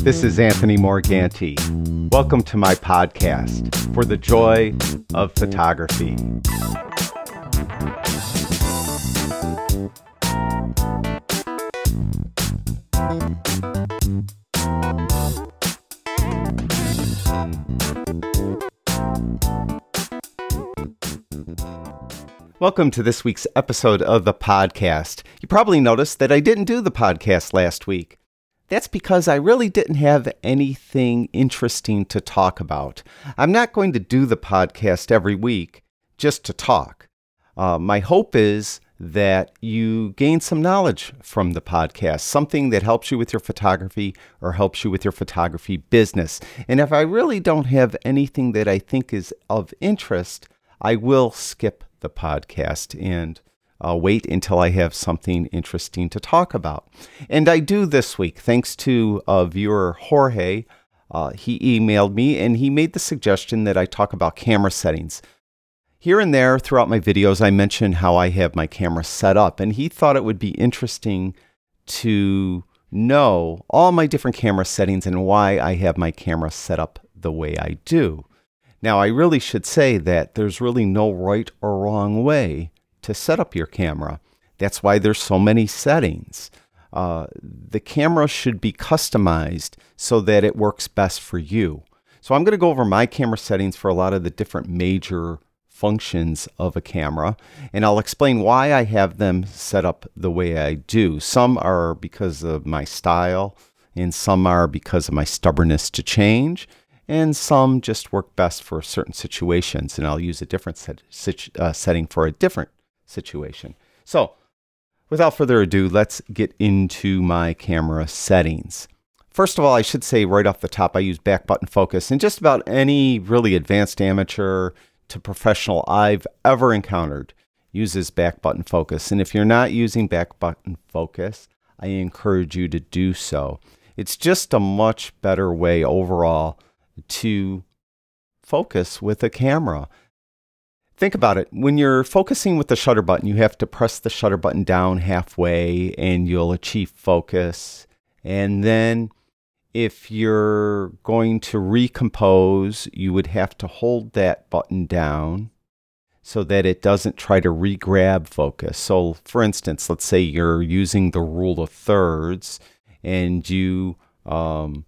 This is Anthony Morganti. Welcome to my podcast for the joy of photography. Welcome to this week's episode of the podcast. You probably noticed that I didn't do the podcast last week. That's because I really didn't have anything interesting to talk about. I'm not going to do the podcast every week just to talk. Uh, my hope is that you gain some knowledge from the podcast, something that helps you with your photography or helps you with your photography business. And if I really don't have anything that I think is of interest, I will skip the podcast and uh, wait until I have something interesting to talk about. And I do this week, thanks to a viewer Jorge. Uh, he emailed me and he made the suggestion that I talk about camera settings. Here and there throughout my videos, I mention how I have my camera set up, and he thought it would be interesting to know all my different camera settings and why I have my camera set up the way I do. Now, I really should say that there's really no right or wrong way to set up your camera. That's why there's so many settings. Uh, the camera should be customized so that it works best for you. So I'm going to go over my camera settings for a lot of the different major functions of a camera, and I'll explain why I have them set up the way I do. Some are because of my style, and some are because of my stubbornness to change, and some just work best for certain situations, and I'll use a different set, uh, setting for a different situation. So, without further ado, let's get into my camera settings. First of all, I should say right off the top, I use back button focus, and just about any really advanced amateur to professional I've ever encountered uses back button focus. And if you're not using back button focus, I encourage you to do so. It's just a much better way overall to focus with a camera. Think about it. When you're focusing with the shutter button, you have to press the shutter button down halfway and you'll achieve focus. And then if you're going to recompose, you would have to hold that button down so that it doesn't try to re-grab focus. So for instance, let's say you're using the rule of thirds and you, um,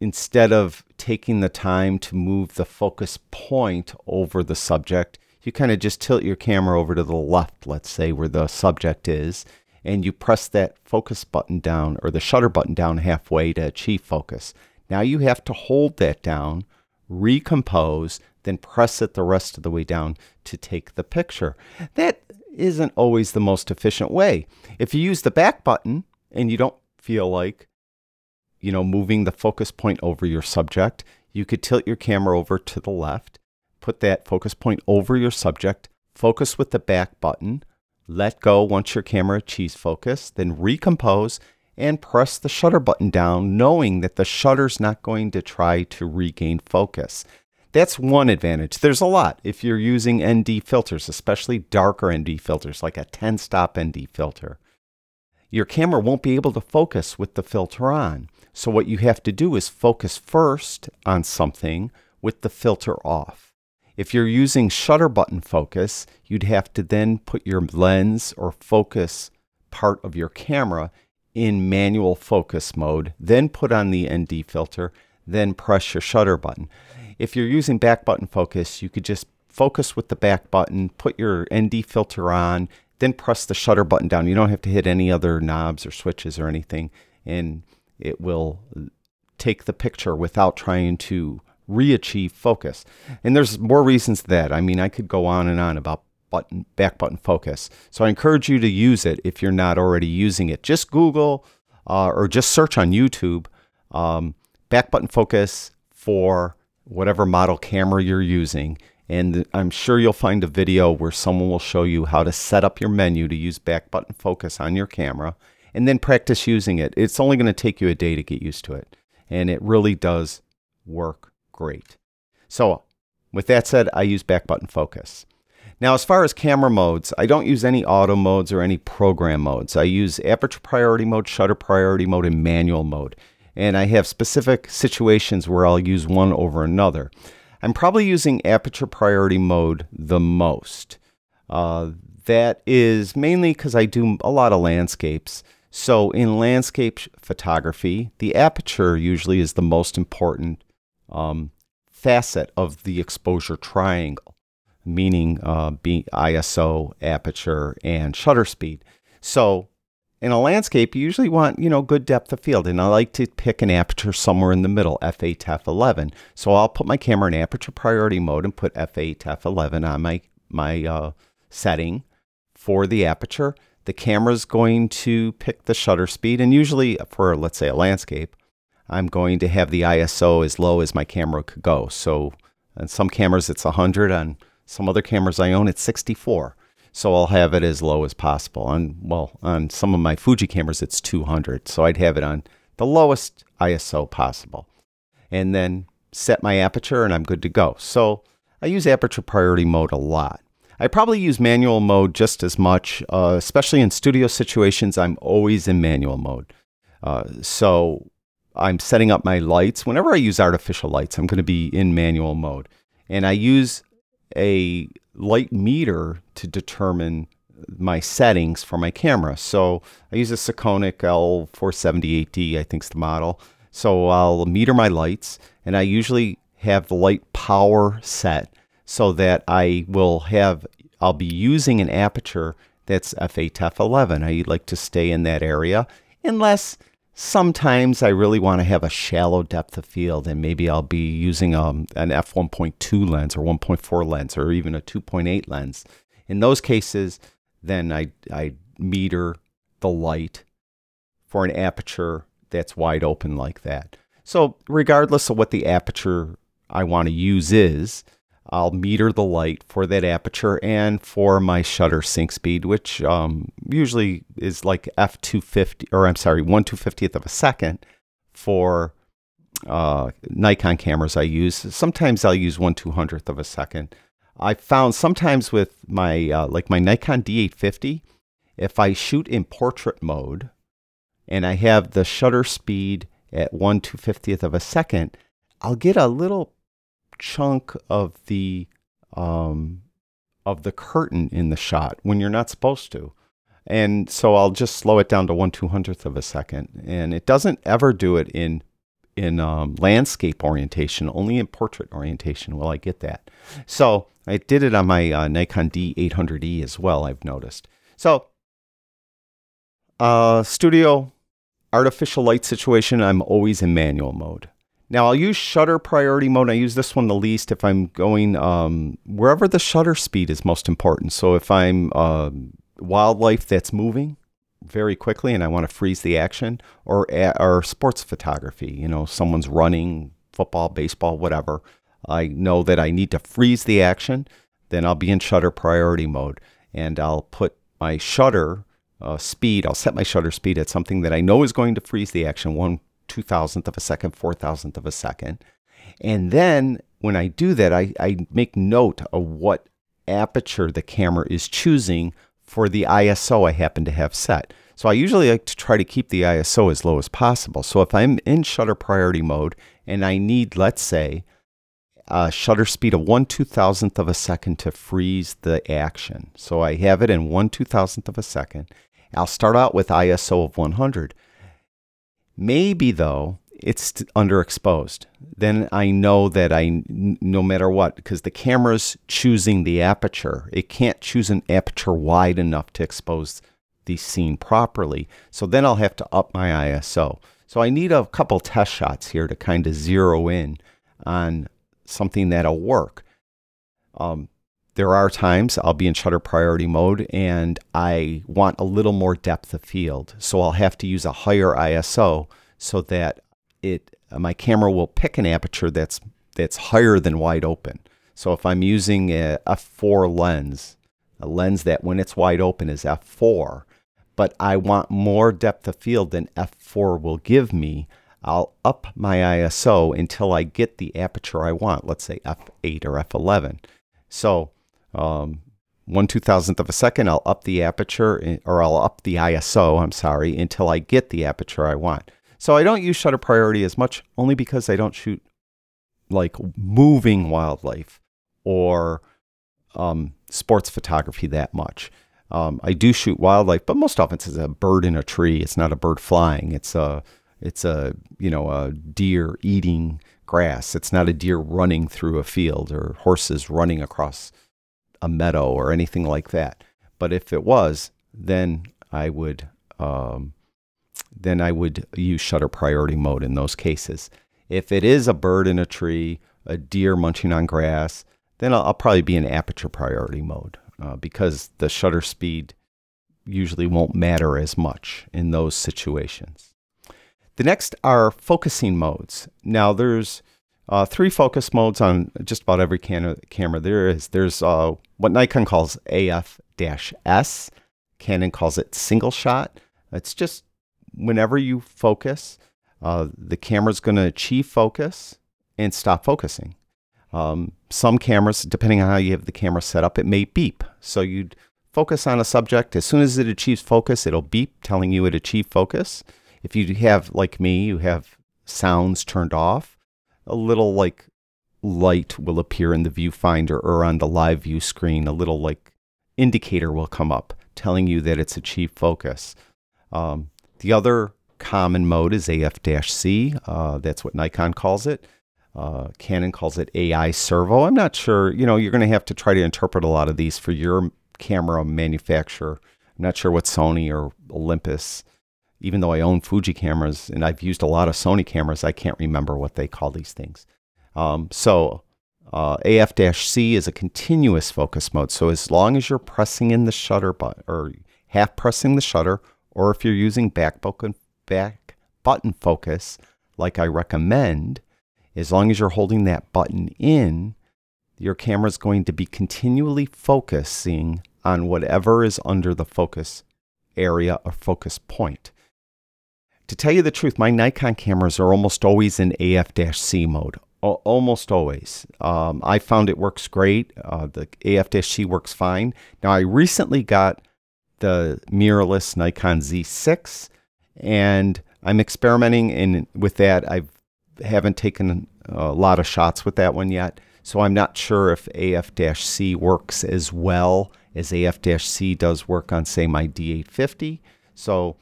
instead of taking the time to move the focus point over the subject, you kind of just tilt your camera over to the left, let's say where the subject is, and you press that focus button down or the shutter button down halfway to achieve focus. Now you have to hold that down, recompose, then press it the rest of the way down to take the picture. That isn't always the most efficient way. If you use the back button and you don't feel like you know moving the focus point over your subject, you could tilt your camera over to the left, put that focus point over your subject, focus with the back button, let go once your camera achieves focus, then recompose and press the shutter button down, knowing that the shutter's not going to try to regain focus. That's one advantage. There's a lot if you're using ND filters, especially darker ND filters like a 10 stop ND filter. Your camera won't be able to focus with the filter on. So, what you have to do is focus first on something with the filter off. If you're using shutter button focus, you'd have to then put your lens or focus part of your camera in manual focus mode, then put on the ND filter, then press your shutter button. If you're using back button focus, you could just focus with the back button, put your ND filter on, then press the shutter button down. You don't have to hit any other knobs or switches or anything, and it will take the picture without trying to re-achieve focus. And there's more reasons to that. I mean, I could go on and on about button back button focus. So I encourage you to use it if you're not already using it. Just Google uh, or just search on YouTube um, back button focus for whatever model camera you're using. And I'm sure you'll find a video where someone will show you how to set up your menu to use back button focus on your camera and then practice using it. It's only going to take you a day to get used to it. And it really does work great. So, with that said, I use back button focus. Now, as far as camera modes, I don't use any auto modes or any program modes. I use aperture priority mode, shutter priority mode, and manual mode. And I have specific situations where I'll use one over another. I'm probably using aperture priority mode the most. Uh, that is mainly because I do a lot of landscapes. So, in landscape photography, the aperture usually is the most important um, facet of the exposure triangle meaning uh, ISO, aperture, and shutter speed. So in a landscape, you usually want, you know, good depth of field. And I like to pick an aperture somewhere in the middle, f8 to f11. So I'll put my camera in aperture priority mode and put f8 to f11 on my, my uh, setting for the aperture. The camera's going to pick the shutter speed. And usually for, let's say, a landscape, I'm going to have the ISO as low as my camera could go. So on some cameras, it's 100. On some other cameras I own, it's 64. So I'll have it as low as possible. On well, on some of my Fuji cameras, it's 200. So I'd have it on the lowest ISO possible, and then set my aperture, and I'm good to go. So I use aperture priority mode a lot. I probably use manual mode just as much, uh, especially in studio situations. I'm always in manual mode. Uh, so I'm setting up my lights. Whenever I use artificial lights, I'm going to be in manual mode. And I use a light meter to determine my settings for my camera. So I use a Sekonic L478D, I think is the model. So I'll meter my lights, and I usually have the light power set so that I will have I'll be using an aperture that's f8 to f11. I like to stay in that area unless Sometimes I really want to have a shallow depth of field, and maybe I'll be using um, an f1.2 lens or 1.4 lens or even a 2.8 lens. In those cases, then I, I meter the light for an aperture that's wide open like that. So, regardless of what the aperture I want to use is, I'll meter the light for that aperture and for my shutter sync speed, which um, usually is like f250, or I'm sorry, 1 250th of a second for uh, Nikon cameras I use. Sometimes I'll use 1 200th of a second. I found sometimes with my, uh, like my Nikon D850, if I shoot in portrait mode and I have the shutter speed at 1 250th of a second, I'll get a little chunk of the um, of the curtain in the shot when you're not supposed to. And so I'll just slow it down to one two hundredth of a second, and it doesn't ever do it in in um, landscape orientation. Only in portrait orientation will I get that. So I did it on my uh, Nikon D800E as well. I've noticed. So uh, studio artificial light situation, I'm always in manual mode. Now I'll use shutter priority mode. I use this one the least if I'm going um, wherever the shutter speed is most important. So if I'm uh, wildlife that's moving very quickly and I want to freeze the action, or or sports photography, you know, someone's running, football, baseball, whatever. I know that I need to freeze the action. Then I'll be in shutter priority mode, and I'll put my shutter uh, speed. I'll set my shutter speed at something that I know is going to freeze the action. One two thousandth of a second, four thousandth of a second. And then when I do that, I, I make note of what aperture the camera is choosing for the ISO I happen to have set. So I usually like to try to keep the ISO as low as possible. So if I'm in shutter priority mode and I need, let's say, a shutter speed of one two thousandth of a second to freeze the action. So I have it in one two thousandth of a second. I'll start out with ISO of 100. Maybe though it's underexposed. Then I know that I, no matter what, because the camera's choosing the aperture, it can't choose an aperture wide enough to expose the scene properly. So then I'll have to up my ISO. So I need a couple test shots here to kind of zero in on something that'll work. Um, there are times I'll be in shutter priority mode and I want a little more depth of field. So I'll have to use a higher ISO so that it my camera will pick an aperture that's that's higher than wide open. So if I'm using a f4 lens, a lens that when it's wide open is f4, but I want more depth of field than f4 will give me, I'll up my ISO until I get the aperture I want, let's say f8 or f11. So um, one two thousandth of a second, I'll up the aperture or I'll up the ISO, I'm sorry, until I get the aperture I want. So I don't use shutter priority as much only because I don't shoot like moving wildlife or um, sports photography that much. Um, I do shoot wildlife, but most often it's a bird in a tree. It's not a bird flying. It's a it's a you know a deer eating grass. It's not a deer running through a field or horses running across a meadow or anything like that. But if it was, then I would um, then I would use shutter priority mode in those cases. If it is a bird in a tree, a deer munching on grass, then I'll, I'll probably be in aperture priority mode uh, because the shutter speed usually won't matter as much in those situations. The next are focusing modes. Now, there's uh, three focus modes on just about every camera there is. There's uh, what Nikon calls AF-S. Canon calls it single shot. It's just whenever you focus, uh, the camera's going to achieve focus and stop focusing. Um, some cameras, depending on how you have the camera set up, it may beep. So you'd focus on a subject. As soon as it achieves focus, it'll beep telling you it achieved focus. If you have, like me, you have sounds turned off, a little like light will appear in the viewfinder or on the live view screen. A little like indicator will come up telling you that it's achieved focus. Um, the other common mode is AF-C. Uh, that's what Nikon calls it. Uh, Canon calls it AI servo. I'm not sure. You know, you're going to have to try to interpret a lot of these for your camera manufacturer. I'm not sure what Sony or Olympus, even though I own Fuji cameras and I've used a lot of Sony cameras, I can't remember what they call these things. Um, so uh, AF-C is a continuous focus mode. So as long as you're pressing in the shutter button or half pressing the shutter, or if you're using back button, back button focus, like I recommend, as long as you're holding that button in, your camera is going to be continually focusing on whatever is under the focus area or focus point. To tell you the truth, my Nikon cameras are almost always in AF-C mode. Almost always. Um, I found it works great. Uh, the AF-C works fine. Now, I recently got the mirrorless Nikon Z6, and I'm experimenting in with that. I haven't taken a lot of shots with that one yet, so I'm not sure if AF-C works as well as AF-C does work on, say, my D850. So,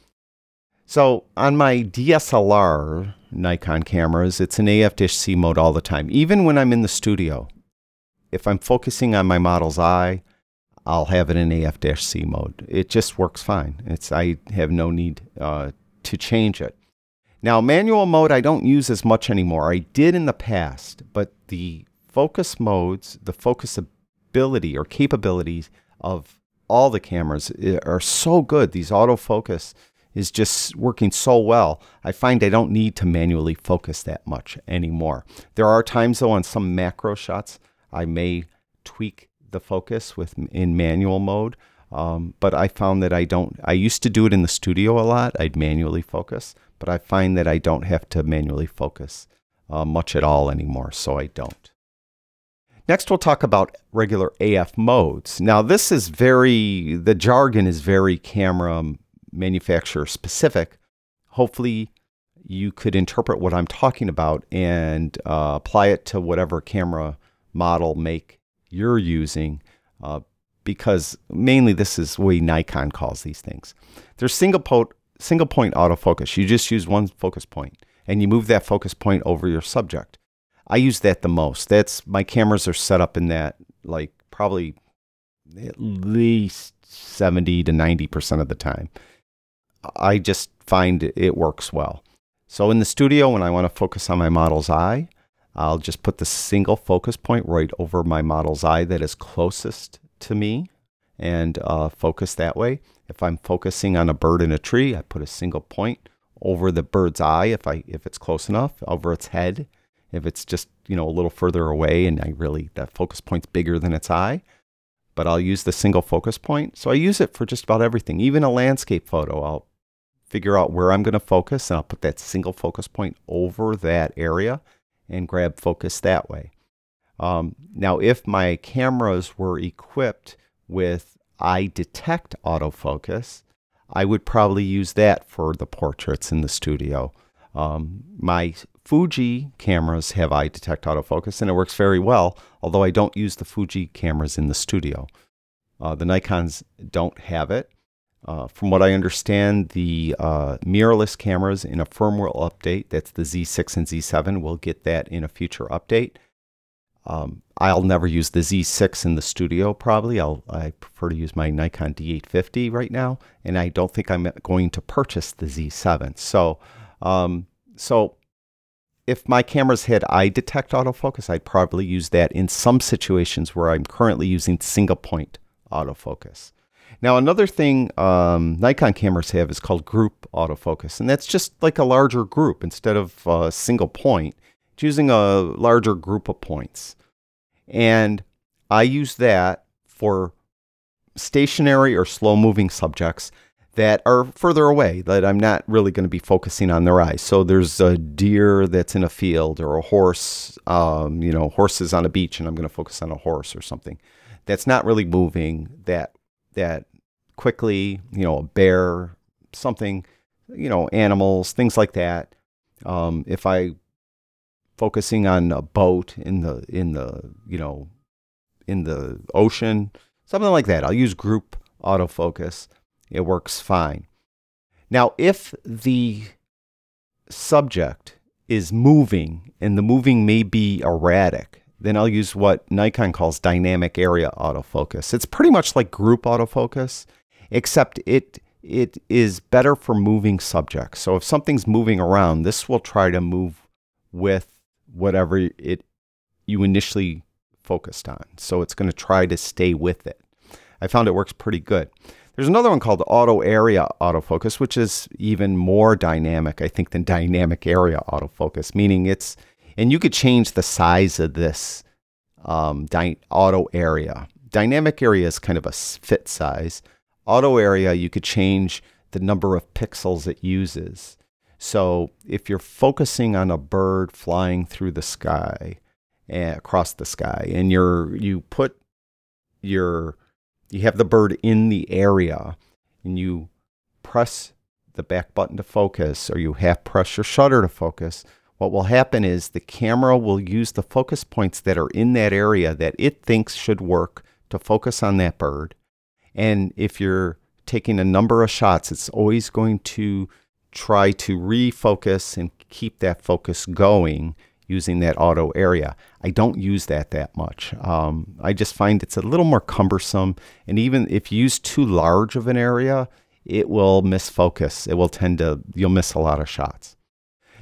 so on my DSLR Nikon cameras, it's an AF-C mode all the time, even when I'm in the studio. If I'm focusing on my model's eye, I'll have it in AF-C mode. It just works fine. It's I have no need uh, to change it. Now, manual mode I don't use as much anymore. I did in the past, but the focus modes, the focus ability or capabilities of all the cameras eh, are so good. These autofocus is just working so well. I find I don't need to manually focus that much anymore. There are times though on some macro shots I may tweak the focus with in manual mode. Um, but I found that I don't. I used to do it in the studio a lot. I'd manually focus, but I find that I don't have to manually focus uh, much at all anymore, so I don't. Next, we'll talk about regular AF modes. Now, this is very, the jargon is very camera manufacturer specific. Hopefully, you could interpret what I'm talking about and uh, apply it to whatever camera model, make, you're using, uh, because mainly this is the way Nikon calls these things. There's single point, single point autofocus. You just use one focus point and you move that focus point over your subject. I use that the most. That's my cameras are set up in that like probably at least 70 to 90% of the time. I just find it works well. So in the studio, when I want to focus on my model's eye, I'll just put the single focus point right over my model's eye that is closest to me and uh, focus that way. If I'm focusing on a bird in a tree, I put a single point over the bird's eye if I if it's close enough, over its head. If it's just you know a little further away and I really that focus point's bigger than its eye, but I'll use the single focus point. So I use it for just about everything. Even a landscape photo, I'll figure out where I'm going to focus and I'll put that single focus point over that area and grab focus that way. Um, now, if my cameras were equipped with eye detect autofocus, I would probably use that for the portraits in the studio. Um, my Fuji cameras have eye detect autofocus and it works very well, although I don't use the Fuji cameras in the studio. Uh, the Nikons don't have it. Uh, from what I understand, the uh, mirrorless cameras in a firmware update, that's the Z6 and Z7, will get that in a future update. Um, I'll never use the Z6 in the studio. Probably, I'll I prefer to use my Nikon D850 right now, and I don't think I'm going to purchase the Z7. So, um, so if my cameras had eye detect autofocus, I'd probably use that in some situations where I'm currently using single point autofocus. Now, another thing um, Nikon cameras have is called group autofocus, and that's just like a larger group instead of a single point. It's using a larger group of points. And I use that for stationary or slow moving subjects that are further away that I'm not really going to be focusing on their eyes. So there's a deer that's in a field or a horse, um, you know, horses on a beach, and I'm going to focus on a horse or something that's not really moving that that quickly, you know, a bear, something, you know, animals, things like that. Um, if I focusing on a boat in the in the you know in the ocean, something like that, I'll use group autofocus. It works fine. Now, if the subject is moving and the moving may be erratic, then I'll use what Nikon calls dynamic area autofocus. It's pretty much like group autofocus, except it it is better for moving subjects. So if something's moving around, this will try to move with whatever it you initially focused on. So it's going to try to stay with it. I found it works pretty good. There's another one called auto area autofocus, which is even more dynamic, I think, than dynamic area autofocus, meaning it's and you could change the size of this um, dy- auto area. Dynamic area is kind of a fit size. Auto area, you could change the number of pixels it uses. So if you're focusing on a bird flying through the sky, uh, across the sky, and you're you put your you have the bird in the area, and you press the back button to focus, or you half press your shutter to focus, what will happen is the camera will use the focus points that are in that area that it thinks should work to focus on that bird. And if you're taking a number of shots, it's always going to try to refocus and keep that focus going using that auto area. I don't use that that much. Um, I just find it's a little more cumbersome. And even if you use too large of an area, it will miss focus. It will tend to, you'll miss a lot of shots.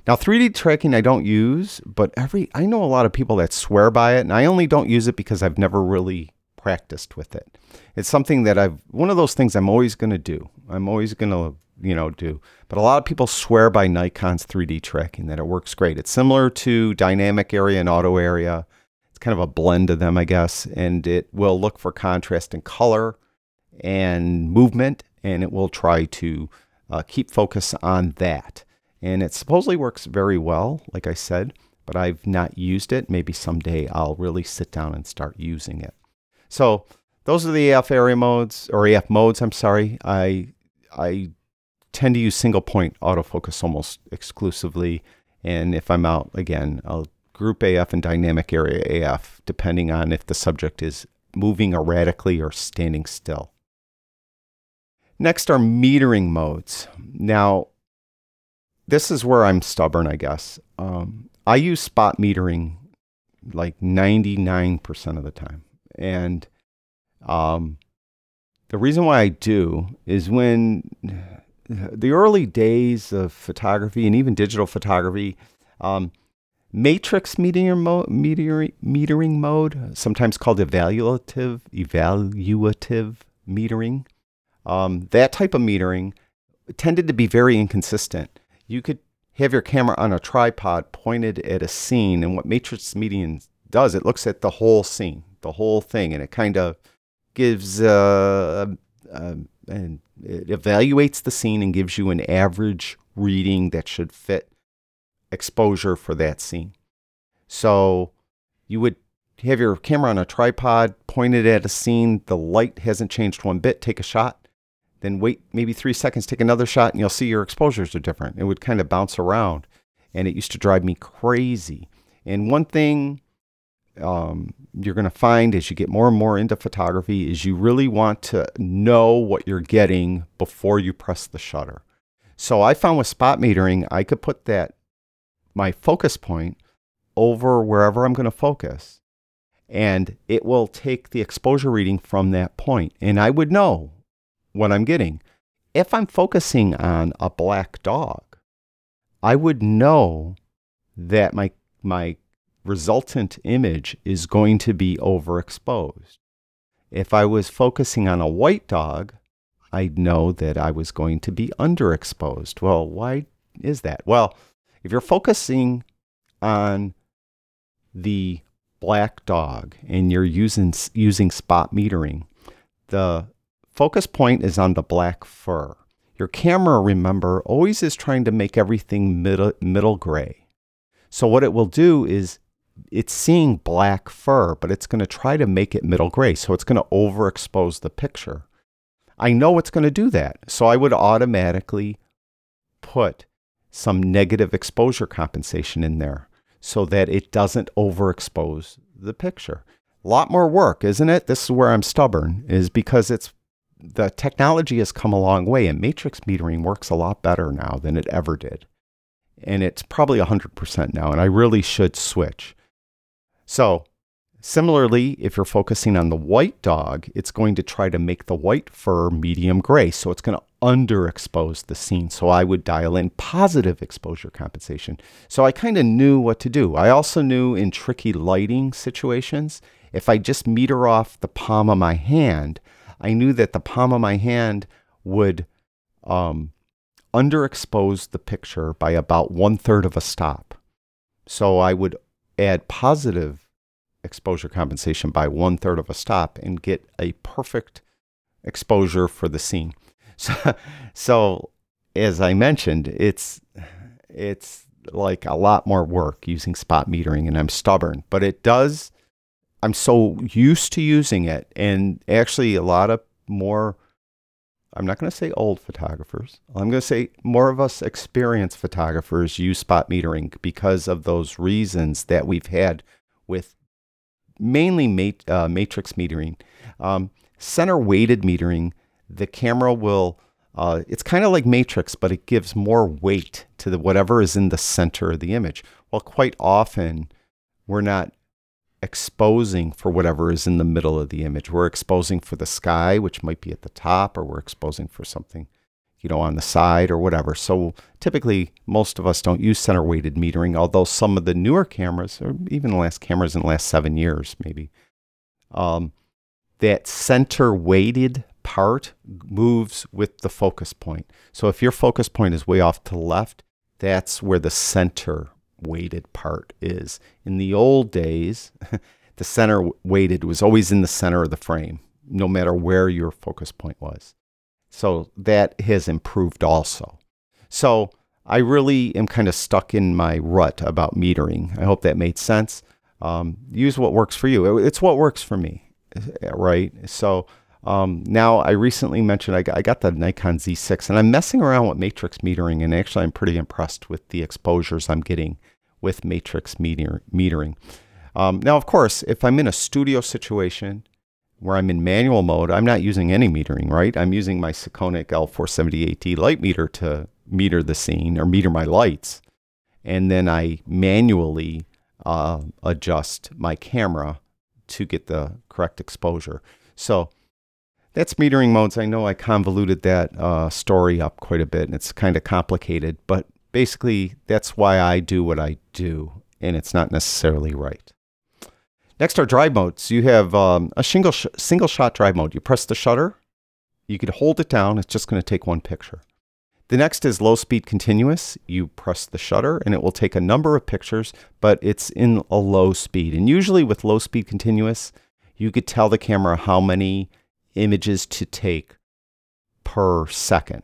Now, 3D tracking I don't use, but every I know a lot of people that swear by it, and I only don't use it because I've never really practiced with it. It's something that I've one of those things I'm always going to do. I'm always going to, you know, do. But a lot of people swear by Nikon's 3D tracking that it works great. It's similar to dynamic area and auto area. It's kind of a blend of them, I guess, and it will look for contrast and color and movement, and it will try to uh, keep focus on that. And it supposedly works very well, like I said, but I've not used it. Maybe someday I'll really sit down and start using it. So those are the AF area modes or AF modes. I'm sorry. I I tend to use single point autofocus almost exclusively, and if I'm out again, I'll group AF and dynamic area AF depending on if the subject is moving erratically or standing still. Next are metering modes. Now, this is where I'm stubborn, I guess. Um, I use spot metering like 99% of the time. And um, the reason why I do is when the early days of photography and even digital photography, um, matrix metering, metering mode, sometimes called evaluative, evaluative metering, um, that type of metering tended to be very inconsistent you could have your camera on a tripod pointed at a scene. And what matrix metering does, it looks at the whole scene, the whole thing, and it kind of gives uh, uh, and it evaluates the scene and gives you an average reading that should fit exposure for that scene. So you would have your camera on a tripod, pointed at a scene, the light hasn't changed one bit, take a shot, then wait maybe three seconds, take another shot, and you'll see your exposures are different. It would kind of bounce around, and it used to drive me crazy. And one thing um, you're going to find as you get more and more into photography is you really want to know what you're getting before you press the shutter. So I found with spot metering, I could put that my focus point over wherever I'm going to focus. And it will take the exposure reading from that point. And I would know what I'm getting. If I'm focusing on a black dog, I would know that my, my resultant image is going to be overexposed. If I was focusing on a white dog, I'd know that I was going to be underexposed. Well, why is that? Well, if you're focusing on the black dog and you're using using spot metering, the focus point is on the black fur. Your camera, remember, always is trying to make everything middle, middle gray. So what it will do is it's seeing black fur, but it's going to try to make it middle gray. So it's going to overexpose the picture. I know it's going to do that. So I would automatically put some negative exposure compensation in there so that it doesn't overexpose the picture. A lot more work, isn't it? This is where I'm stubborn, is because it's the technology has come a long way and matrix metering works a lot better now than it ever did. And it's probably 100% now, and I really should switch. So, similarly, if you're focusing on the white dog, it's going to try to make the white fur medium gray. So, it's going to underexpose the scene. So, I would dial in positive exposure compensation. So, I kind of knew what to do. I also knew in tricky lighting situations, if I just meter off the palm of my hand, I knew that the palm of my hand would um, underexpose the picture by about one third of a stop. So I would add positive exposure compensation by one third of a stop and get a perfect exposure for the scene. So, so as I mentioned, it's it's like a lot more work using spot metering, and I'm stubborn, but it does. I'm so used to using it, and actually, a lot of more. I'm not going to say old photographers. I'm going to say more of us experienced photographers use spot metering because of those reasons that we've had with mainly mat- uh, matrix metering. Um, center weighted metering, the camera will, uh, it's kind of like matrix, but it gives more weight to the, whatever is in the center of the image. Well, quite often we're not exposing for whatever is in the middle of the image. We're exposing for the sky, which might be at the top, or we're exposing for something you know, on the side or whatever. So typically, most of us don't use center weighted metering, although some of the newer cameras, or even the last cameras in the last seven years, maybe, um, that center weighted part moves with the focus point. So if your focus point is way off to the left, that's where the center weighted part is. In the old days, the center weighted was always in the center of the frame, no matter where your focus point was. So that has improved also. So I really am kind of stuck in my rut about metering. I hope that made sense. Um, use what works for you. It's what works for me, right? So um, now I recently mentioned I got, I got the Nikon Z6 and I'm messing around with matrix metering, and actually I'm pretty impressed with the exposures I'm getting with matrix meter, metering. Um, now, of course, if I'm in a studio situation where I'm in manual mode, I'm not using any metering, right? I'm using my Sekonic L478D light meter to meter the scene or meter my lights. And then I manually uh, adjust my camera to get the correct exposure. So that's metering modes. I know I convoluted that uh, story up quite a bit and it's kind of complicated, but basically that's why I do what I do and it's not necessarily right. Next are drive modes. You have um, a single, sh- single shot drive mode. You press the shutter, you could hold it down, it's just going to take one picture. The next is low speed continuous. You press the shutter and it will take a number of pictures, but it's in a low speed. And usually with low speed continuous, you could tell the camera how many images to take per second.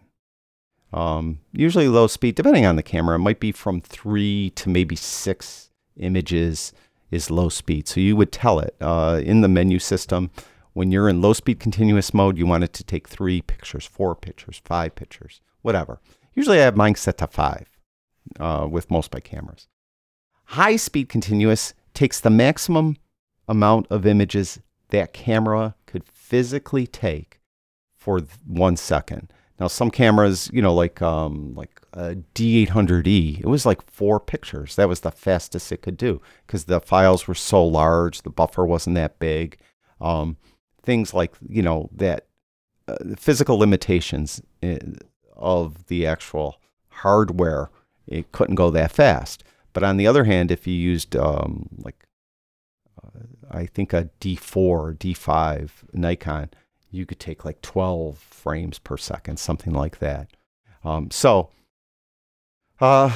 Um, usually low speed, depending on the camera, it might be from three to maybe six images is low speed. So you would tell it uh, in the menu system when you're in low speed continuous mode, you want it to take three pictures, four pictures, five pictures, whatever. Usually I have mine set to five uh, with most my cameras. High speed continuous takes the maximum amount of images that camera could physically take for one second. Now, some cameras, you know, like um, like a D800E, it was like four pictures. That was the fastest it could do because the files were so large, the buffer wasn't that big. Um, things like you know that uh, physical limitations uh, of the actual hardware, it couldn't go that fast. But on the other hand, if you used um, like uh, I think a D4 or D5 Nikon, you could take like 12 frames per second, something like that. Um, so, uh,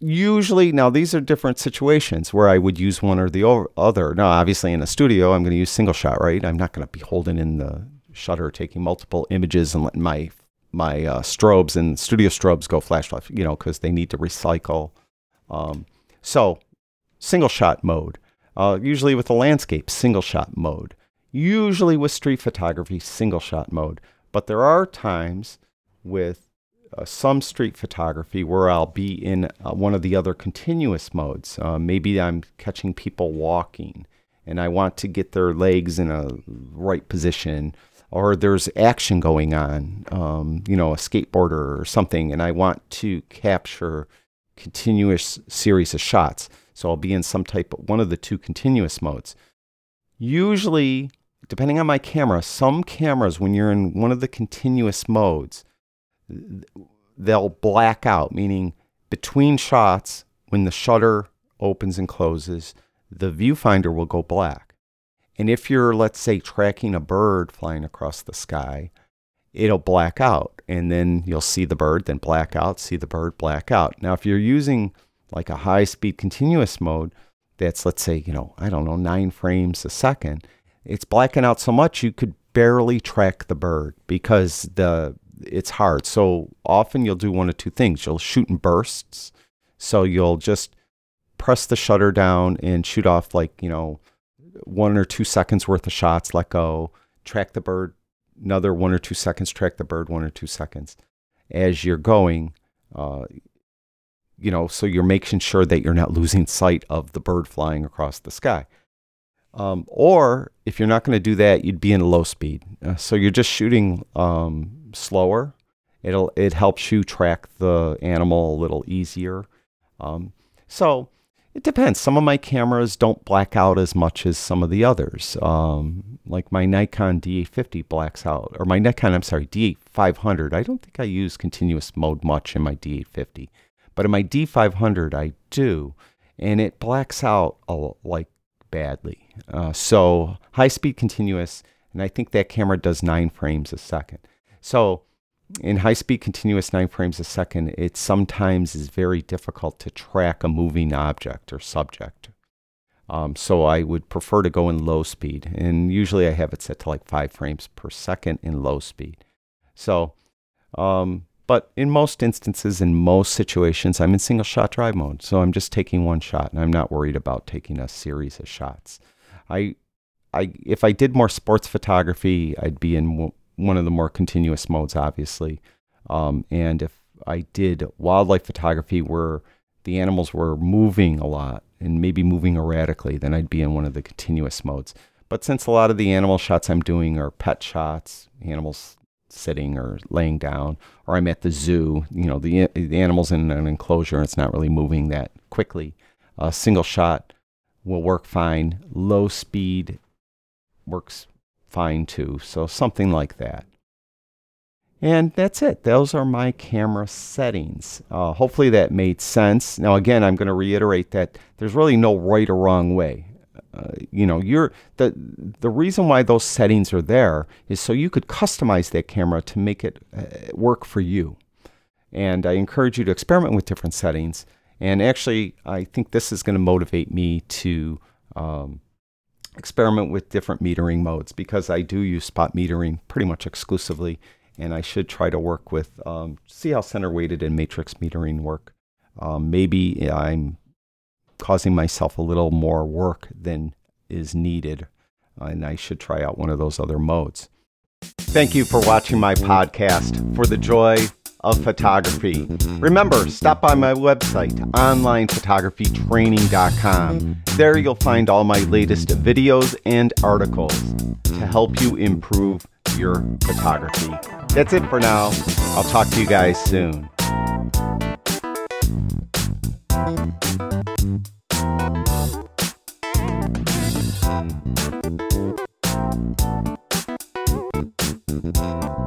usually, now these are different situations where I would use one or the other. Now, obviously, in a studio, I'm going to use single shot, right? I'm not going to be holding in the shutter, taking multiple images and letting my my uh, strobes and studio strobes go flash flash, you know, because they need to recycle. Um, so, single shot mode. Uh, usually with a landscape, single shot mode usually with street photography, single shot mode. But there are times with uh, some street photography where I'll be in uh, one of the other continuous modes. Uh, maybe I'm catching people walking and I want to get their legs in a right position, or there's action going on, um, you know, a skateboarder or something, and I want to capture continuous series of shots. So I'll be in some type of one of the two continuous modes. Usually, depending on my camera, some cameras, when you're in one of the continuous modes, they'll black out, meaning between shots, when the shutter opens and closes, the viewfinder will go black. And if you're, let's say, tracking a bird flying across the sky, it'll black out. And then you'll see the bird, then black out, see the bird, black out. Now, if you're using like a high speed continuous mode, that's, let's say, you know, I don't know, nine frames a second, it's blacking out so much you could barely track the bird because the it's hard. So often you'll do one of two things. You'll shoot in bursts. So you'll just press the shutter down and shoot off like, you know, one or two seconds worth of shots, let go, track the bird, another one or two seconds, track the bird one or two seconds as you're going. Uh, you know, so you're making sure that you're not losing sight of the bird flying across the sky. Um, or if you're not going to do that, you'd be in low speed. Uh, so you're just shooting um, slower. It'll it helps you track the animal a little easier. Um, so it depends. Some of my cameras don't black out as much as some of the others. Um, like my Nikon D850 blacks out, or my Nikon, I'm sorry, D8500. I don't think I use continuous mode much in my D850, but in my D500 I do, and it blacks out a, like badly. Uh, so high speed continuous, and I think that camera does nine frames a second. So in high speed continuous nine frames a second, it sometimes is very difficult to track a moving object or subject. Um, so I would prefer to go in low speed, and usually I have it set to like five frames per second in low speed. So um, but in most instances, in most situations, I'm in single shot drive mode. So I'm just taking one shot and I'm not worried about taking a series of shots. I, I, if I did more sports photography, I'd be in w- one of the more continuous modes, obviously. Um, and if I did wildlife photography where the animals were moving a lot and maybe moving erratically, then I'd be in one of the continuous modes. But since a lot of the animal shots I'm doing are pet shots, animals sitting or laying down, or I'm at the zoo. You know, the the animal's in an enclosure and it's not really moving that quickly. A single shot will work fine. Low speed works fine too. So something like that. And that's it. Those are my camera settings. Uh, hopefully that made sense. Now, again, I'm going to reiterate that there's really no right or wrong way. You know, you're the the reason why those settings are there is so you could customize that camera to make it uh, work for you. And I encourage you to experiment with different settings. And actually, I think this is going to motivate me to um, experiment with different metering modes because I do use spot metering pretty much exclusively. And I should try to work with, um, see how center weighted and matrix metering work. Um, maybe I'm causing myself a little more work than is needed. And I should try out one of those other modes. Thank you for watching my podcast for the joy of photography. Remember, stop by my website, onlinephotographytraining.com. There you'll find all my latest videos and articles to help you improve your photography. That's it for now. I'll talk to you guys soon. Thank you.